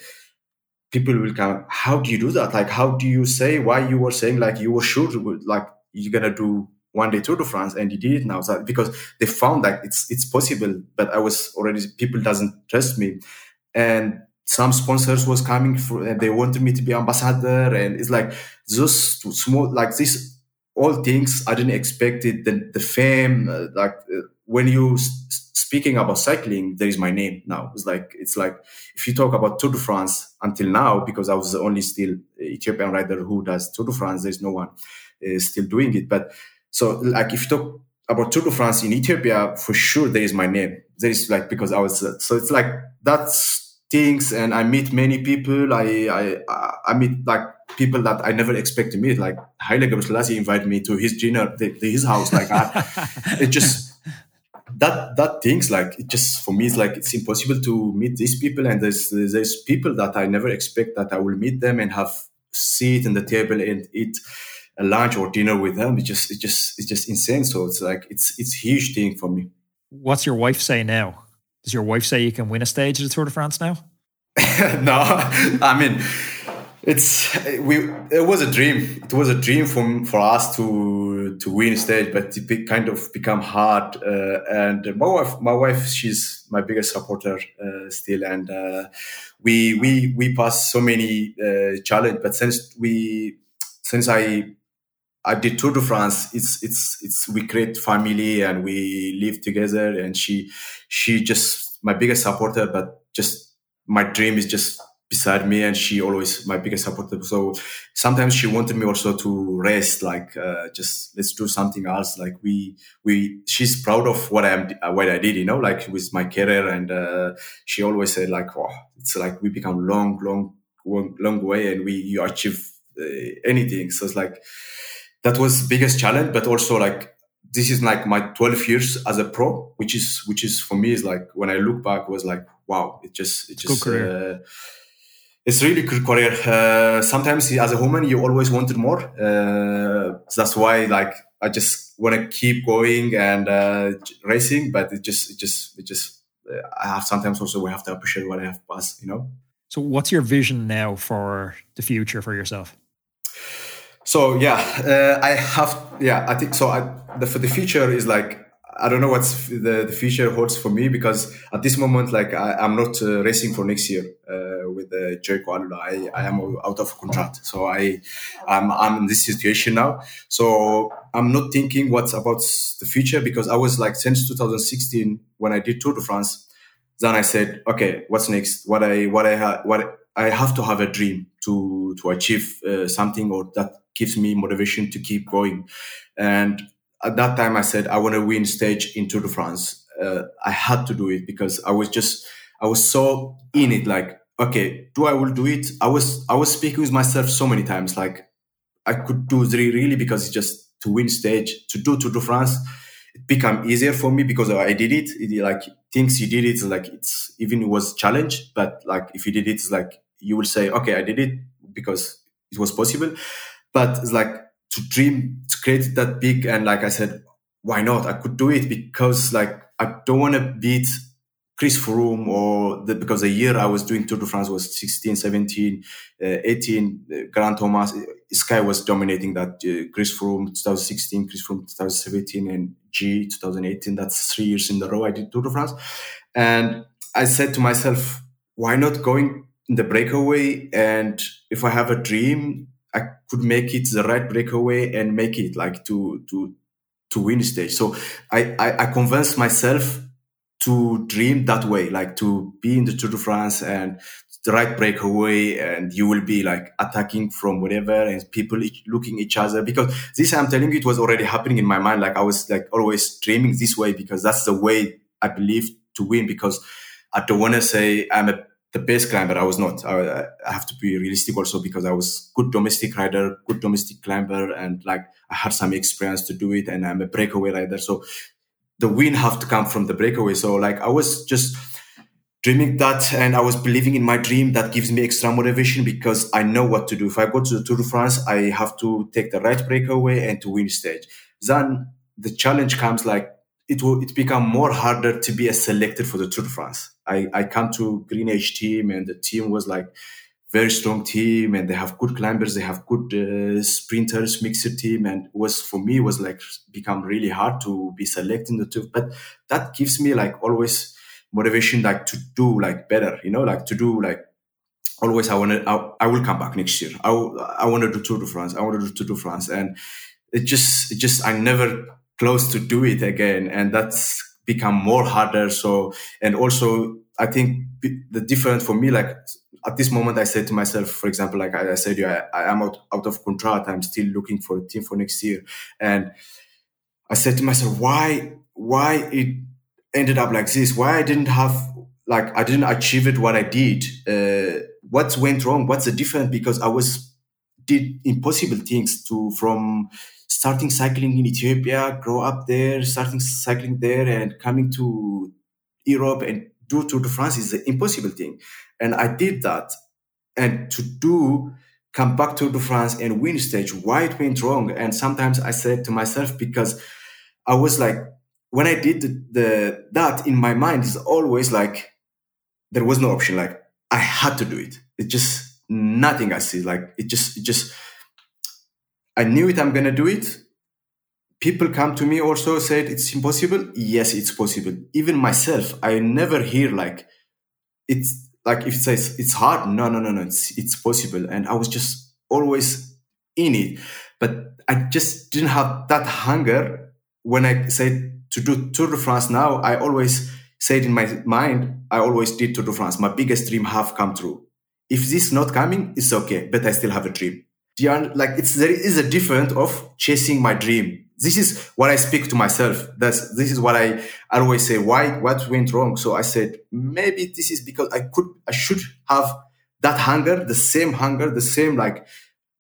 people will come, how do you do that? Like, how do you say why you were saying like you were sure, like you're to do one day Tour de France and you did it now. So, because they found that it's, it's possible, but I was already, people doesn't trust me. And some sponsors was coming for, and they wanted me to be ambassador. And it's like those small, like this all things I didn't expect it. The, the fame, uh, like uh, when you s- speaking about cycling, there is my name now. It's like it's like if you talk about Tour de France until now, because I was the only still Ethiopian rider who does Tour de France. There's no one uh, still doing it. But so like if you talk about Tour de France in Ethiopia, for sure there is my name. There is like because I was uh, so it's like that's things, and I meet many people. I I I meet like people that I never expect to meet. Like Haile Gebrselassie invited me to his dinner, to his house. Like I, [LAUGHS] it just that that things like it just for me it's like it's impossible to meet these people, and there's there's people that I never expect that I will meet them and have sit in the table and eat a lunch or dinner with them. It just it just it's just insane. So it's like it's it's huge thing for me. What's your wife say now? Does your wife say you can win a stage at the Tour de France now? [LAUGHS] no, I mean it's we it was a dream it was a dream for for us to to win stage but it kind of become hard uh, and my wife my wife she's my biggest supporter uh, still and uh, we we we passed so many uh, challenge but since we since i I did Tour de France. It's it's it's we create family and we live together. And she she just my biggest supporter, but just my dream is just beside me and she always my biggest supporter. So sometimes she wanted me also to rest like uh, just let's do something else. Like we we she's proud of what i'm what i did you know like with my career. And uh, she always said like oh it's like we become long long long long way and we you achieve uh, anything. So it's like that was biggest challenge. But also like this is like my 12 years as a pro which is which is for me is like when i look back was like wow it just it just uh, it's really good career. Uh, sometimes as a woman, you always wanted more. Uh, that's why, like, I just want to keep going and uh, racing. But it just, it just, it just. Uh, I have sometimes also we have to appreciate what I have passed. You know. So, what's your vision now for the future for yourself? So yeah, uh, I have. Yeah, I think so. I, the, for the future is like I don't know what's the, the future holds for me because at this moment, like I, am not uh, racing for next year uh, with uh, Jayco AlUla. I, I am out of contract, so I I'm, I'm in this situation now. So I'm not thinking what's about the future because I was like since 2016 when I did Tour de France. Then I said, okay, what's next? What I what I ha- what I have to have a dream to to achieve uh, something or that gives me motivation to keep going, and at that time I said I want to win stage in Tour de France. Uh, I had to do it because I was just I was so in it. Like, okay, do I will do it? I was I was speaking with myself so many times. Like, I could do three really because it's just to win stage to do to do France. It became easier for me because I did it. it like things you did it like it's even it was challenge but like if you did it it's like you will say okay i did it because it was possible but it's like to dream to create that big and like i said why not i could do it because like i don't want to beat Chris Froome or the, because the year I was doing Tour de France was 16, 17, uh, 18, uh, Geraint Thomas, Sky was dominating that. Uh, Chris Froome 2016, Chris Froome 2017, and G 2018. That's three years in a row I did Tour de France. And I said to myself, why not going in the breakaway? And if I have a dream, I could make it the right breakaway and make it like to, to, to win stage. So I, I, I convinced myself to dream that way, like to be in the Tour de France and the right breakaway and you will be like attacking from whatever and people looking each other. Because this I'm telling you it was already happening in my mind. Like I was like always dreaming this way because that's the way I believe to win because I don't want to say I'm a, the best climber. I was not. I, I have to be realistic also because I was good domestic rider good domestic climber and like I had some experience to do it and I'm a breakaway rider. So the win have to come from the breakaway. So like I was just dreaming that and I was believing in my dream that gives me extra motivation because I know what to do. If I go to the Tour de France, I have to take the right breakaway and to win stage. Then the challenge comes like it will it become more harder to be a selected for the Tour de France. I, I come to Green Edge team and the team was like very strong team and they have good climbers they have good uh, sprinters mixer team and was for me was like become really hard to be selecting the two. But that gives me like always motivation like to do like better you know like to do like always i want to I, I, will come back next year. I, I want to do tour de france. I want to do tour de france. And it just it just i never close to do it again. And that's become more harder. So and also i think the difference for me like at this moment, I said to myself, for example, like I, said, I, I am out, out of contract. I'm still looking for a team for next year. And I said to myself, why, why it ended up like this? Why I didn't have, like, I didn't achieve it what I did. Uh, what went wrong? What's the difference? Because I was, did impossible things to, from starting cycling in Ethiopia, grow up there, starting cycling there and coming to Europe and do Tour de France is an impossible thing. And I did that. And to do, come back to the France and win stage, why it went wrong? And sometimes I said to myself, because I was like, when I did the, the that in my mind is always like, there was no option. Like I had to do it. It just nothing I see. Like it just, it just, I knew it. I'm to do it. People come to me also said it's impossible. Yes, it's possible. Even myself, I never hear like it's like if it says it's hard, no, no, no, no, it's it's possible. And I was just always in it, but I just didn't have that hunger when I said to do Tour de France. Now I always said in my mind, I always did Tour de France. My biggest dream have come true. If this not coming, it's okay, but I still have a dream. Like it's there is a difference of chasing my dream this is what I speak to myself. That's this is what I, always say. Why what went wrong? So I said maybe this is because I could I should have that hunger, the same hunger, the same like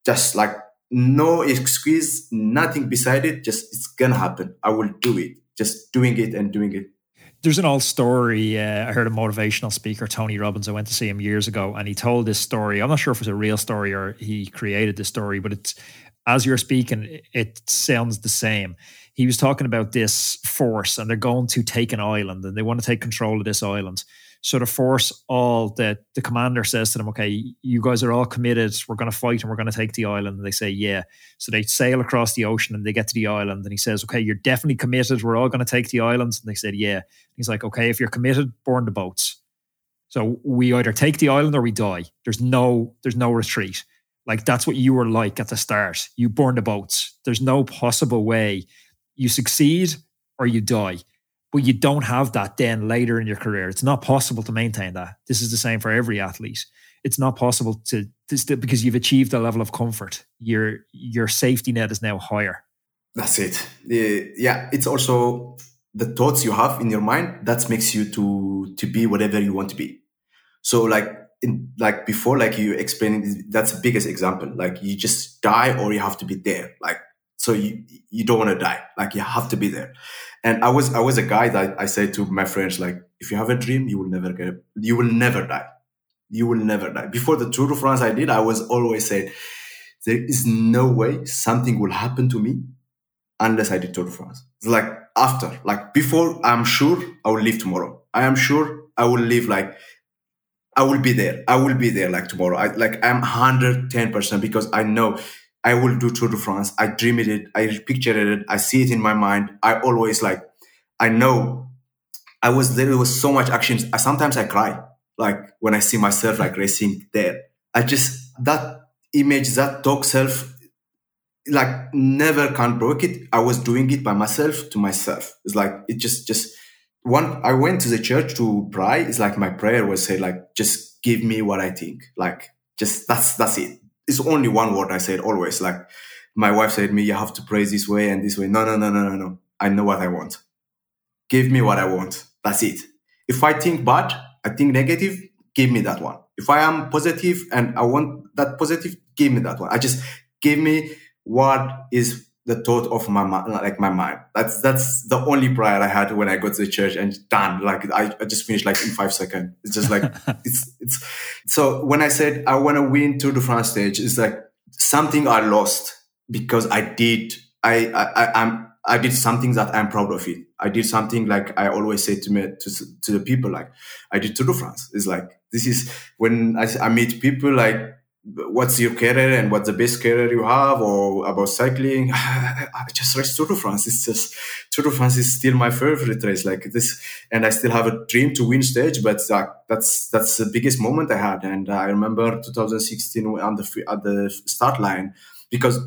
just like no excuse, nothing beside it. Just it's gonna happen. I will do it. Just doing it and doing it. There's an old story. Uh, I heard a motivational speaker, Tony Robbins. I went to see him years ago, and he told this story. I'm not sure if it's a real story or he created the story, but it's as you're speaking, it sounds the same. He was talking about this force, and they're going to take an island, and they want to take control of this island. So the force, all the the commander says to them, "Okay, you guys are all committed. We're going to fight, and we're going to take the island." And they say, "Yeah." So they sail across the ocean, and they get to the island, and he says, "Okay, you're definitely committed. We're all going to take the island." And they said, "Yeah." He's like, "Okay, if you're committed, burn the boats." So we either take the island or we die. There's no there's no retreat. Like that's what you were like at the start. You burn the boats. There's no possible way you succeed or you die. But you don't have that then later in your career. It's not possible to maintain that. This is the same for every athlete. It's not possible to, to because you've achieved a level of comfort. Your your safety net is now higher. That's it. Yeah, it's also the thoughts you have in your mind that makes you to to be whatever you want to be. So like in, like before, like you explaining, that's the biggest example. Like you just die or you have to be there. Like, so you, you don't want to die. Like you have to be there. And I was, I was a guy that I said to my friends, like, if you have a dream, you will never get, you will never die. You will never die. Before the Tour de France I did, I was always said, there is no way something will happen to me unless I did Tour de France. It's like after, like before, I'm sure I will leave tomorrow. I am sure I will live like I will be there. I will be there like tomorrow. I like I'm 110% because I know I will do Tour de France. I dream it, I picture it, I see it in my mind. I always like I know I was there It was so much action. I, sometimes I cry like when I see myself like racing there. I just that image, that talk self like never can break it. I was doing it by myself to myself. It's like it just just one I went to the church to pray. It's like my prayer was say like just give me what I think. Like just that's that's it. It's only one word I said always. Like my wife said me, you have to pray this way and this way. No, no, no, no, no, no. I know what I want. Give me what I want. That's it. If I think bad, I think negative, give me that one. If I am positive and I want that positive, give me that one. I just give me what is the thought of my mind, like my mind. That's that's the only prayer I had when I got to the church and done. Like I, I just finished like in five seconds. It's just like [LAUGHS] it's it's. So when I said I want to win Tour de France stage, it's like something I lost because I did. I I I'm I did something that I'm proud of it. I did something like I always say to me to to the people like I did Tour de France. It's like this is when I, I meet people like what's your career and what's the best career you have or about cycling? [SIGHS] I just race tour de france. It's just tour de france is still my favorite race. Like this and i still have a dream to win stage but uh, that's that's the biggest moment i had. And i remember 2016 on the at the start line because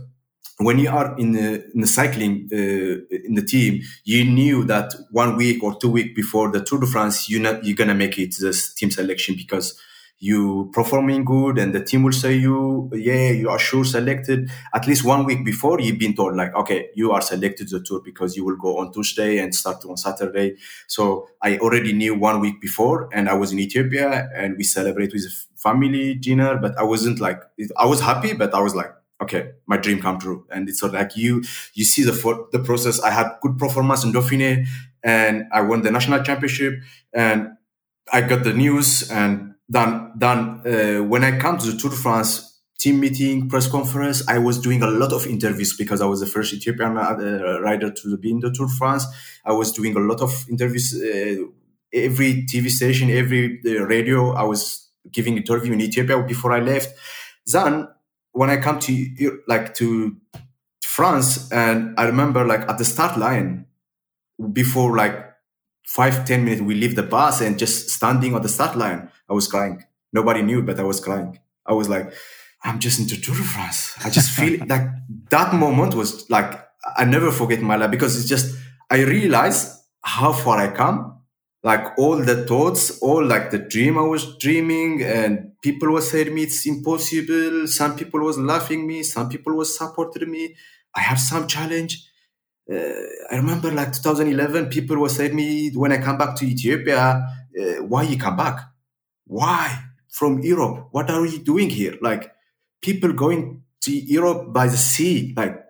when you are in the, in the cycling uh, in the team, you knew that one week or two week before the Tour de France, you're not you're gonna make it the team selection because you performing good and the team will say you yeah you are sure selected. At least one week before you've been told like okay you are selected the tour because you will go on tuesday and start on saturday. So i already knew one week before and i was in ethiopia and we celebrate with family dinner but i wasn't like i was happy but i was like okay my dream come true. And it's sort of like you you see the for, the process. I had good performance in dauphiné and i won the national championship and i got the news and then then uh, when I come to the Tour de France team meeting, press conference, I was doing a lot of interviews because I was the first Ethiopian uh, rider to be in the Tour de France. I was doing a lot of interviews. Uh, every TV station, every uh, radio, I was giving interview in Ethiopia before I left. Then when I come to like to France, and I remember like at the start line before like five ten minutes we leave the bus and just standing on the start line i was crying. Nobody knew but i was crying. I was like i'm just into tour de france. I just feel [LAUGHS] like that moment was like i never forget my life because it's just i realized how far i come. Like all the thoughts all like the dream i was dreaming and people were saying me it's impossible. Some people was laughing me. Some people was supporting me. I have some challenge. Uh, I remember like 2011, people were saying me when I come back to Ethiopia, uh, why you come back? Why from Europe? What are you doing here? Like people going to Europe by the sea, like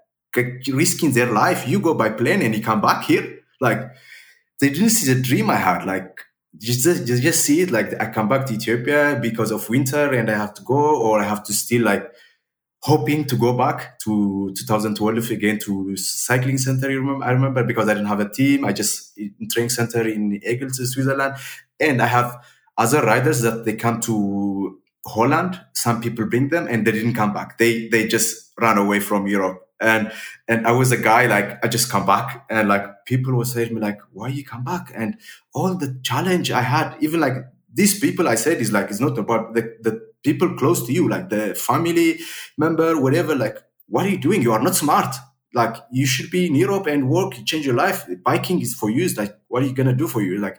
risking their life. You go by plane and you come back here. Like they didn't see the dream I had. Like just, just, just see it. Like I come back to Ethiopia because of winter and I have to go or I have to still like hoping to go back to 2012 again to cycling center. You remember? I remember because I didn't have a team. I just in training center in Aigle, Switzerland, and I have other riders that they come to Holland. Some people bring them, and they didn't come back. They they just ran away from Europe. And and I was a guy like I just come back, and like people were saying to me like, "Why you come back?" And all the challenge I had, even like these people I said is like it's not about the, the people close to you, like the family member, whatever, like, what are you doing? You are not smart. Like, you should be in Europe and work, change your life. Biking is for you. It's like, what are you to do for you? Like,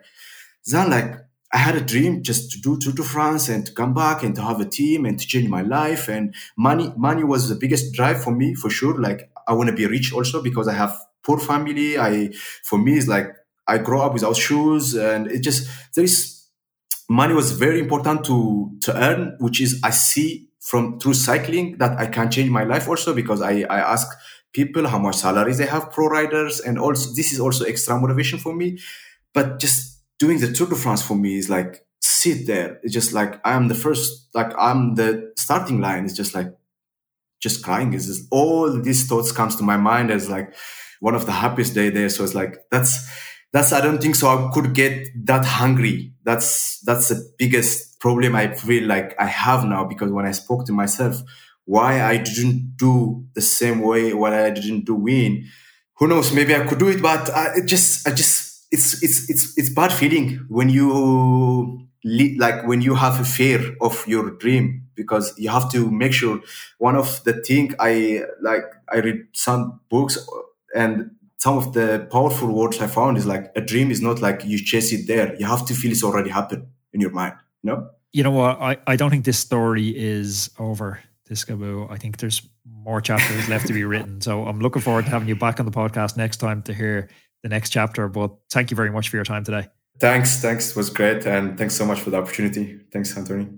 then, like, I had a dream just to do Tour de France and to come back and to have a team and to change my life. And money, money was the biggest drive for me, for sure. Like, I want to be rich also because I have poor family. I, for me, it's like, I grow up without shoes and it just, there is money was very important to to earn, which is I see from through cycling that I can change my life also because I, I ask people how much salaries they have pro riders and also this is also extra motivation for me. But just doing the Tour de France for me is like sit there. It's just like I'm the first, like I'm the starting line. It's just like just crying. Is just all these thoughts comes to my mind as like one of the happiest day there. So it's like that's that's I don't think so. I could get that hungry. That's that's the biggest problem I feel like I have now because when I spoke to myself, why I didn't do the same way what I didn't do win. Who knows? Maybe I could do it, but I it just I just it's it's it's it's bad feeling when you like when you have a fear of your dream because you have to make sure one of the thing i like i read some books and some of the powerful words i found is like a dream is not like you chase it there. You have to feel it's already happened in your mind you know? You know what? I, I don't think this story is over Tsgabu. i think there's more chapters left to be written. So i'm looking forward to having you back on the podcast next time to hear the next chapter but thank you very much for your time today Thanks. Thanks. It was great. And thanks so much for the opportunity. Thanks, Anthony.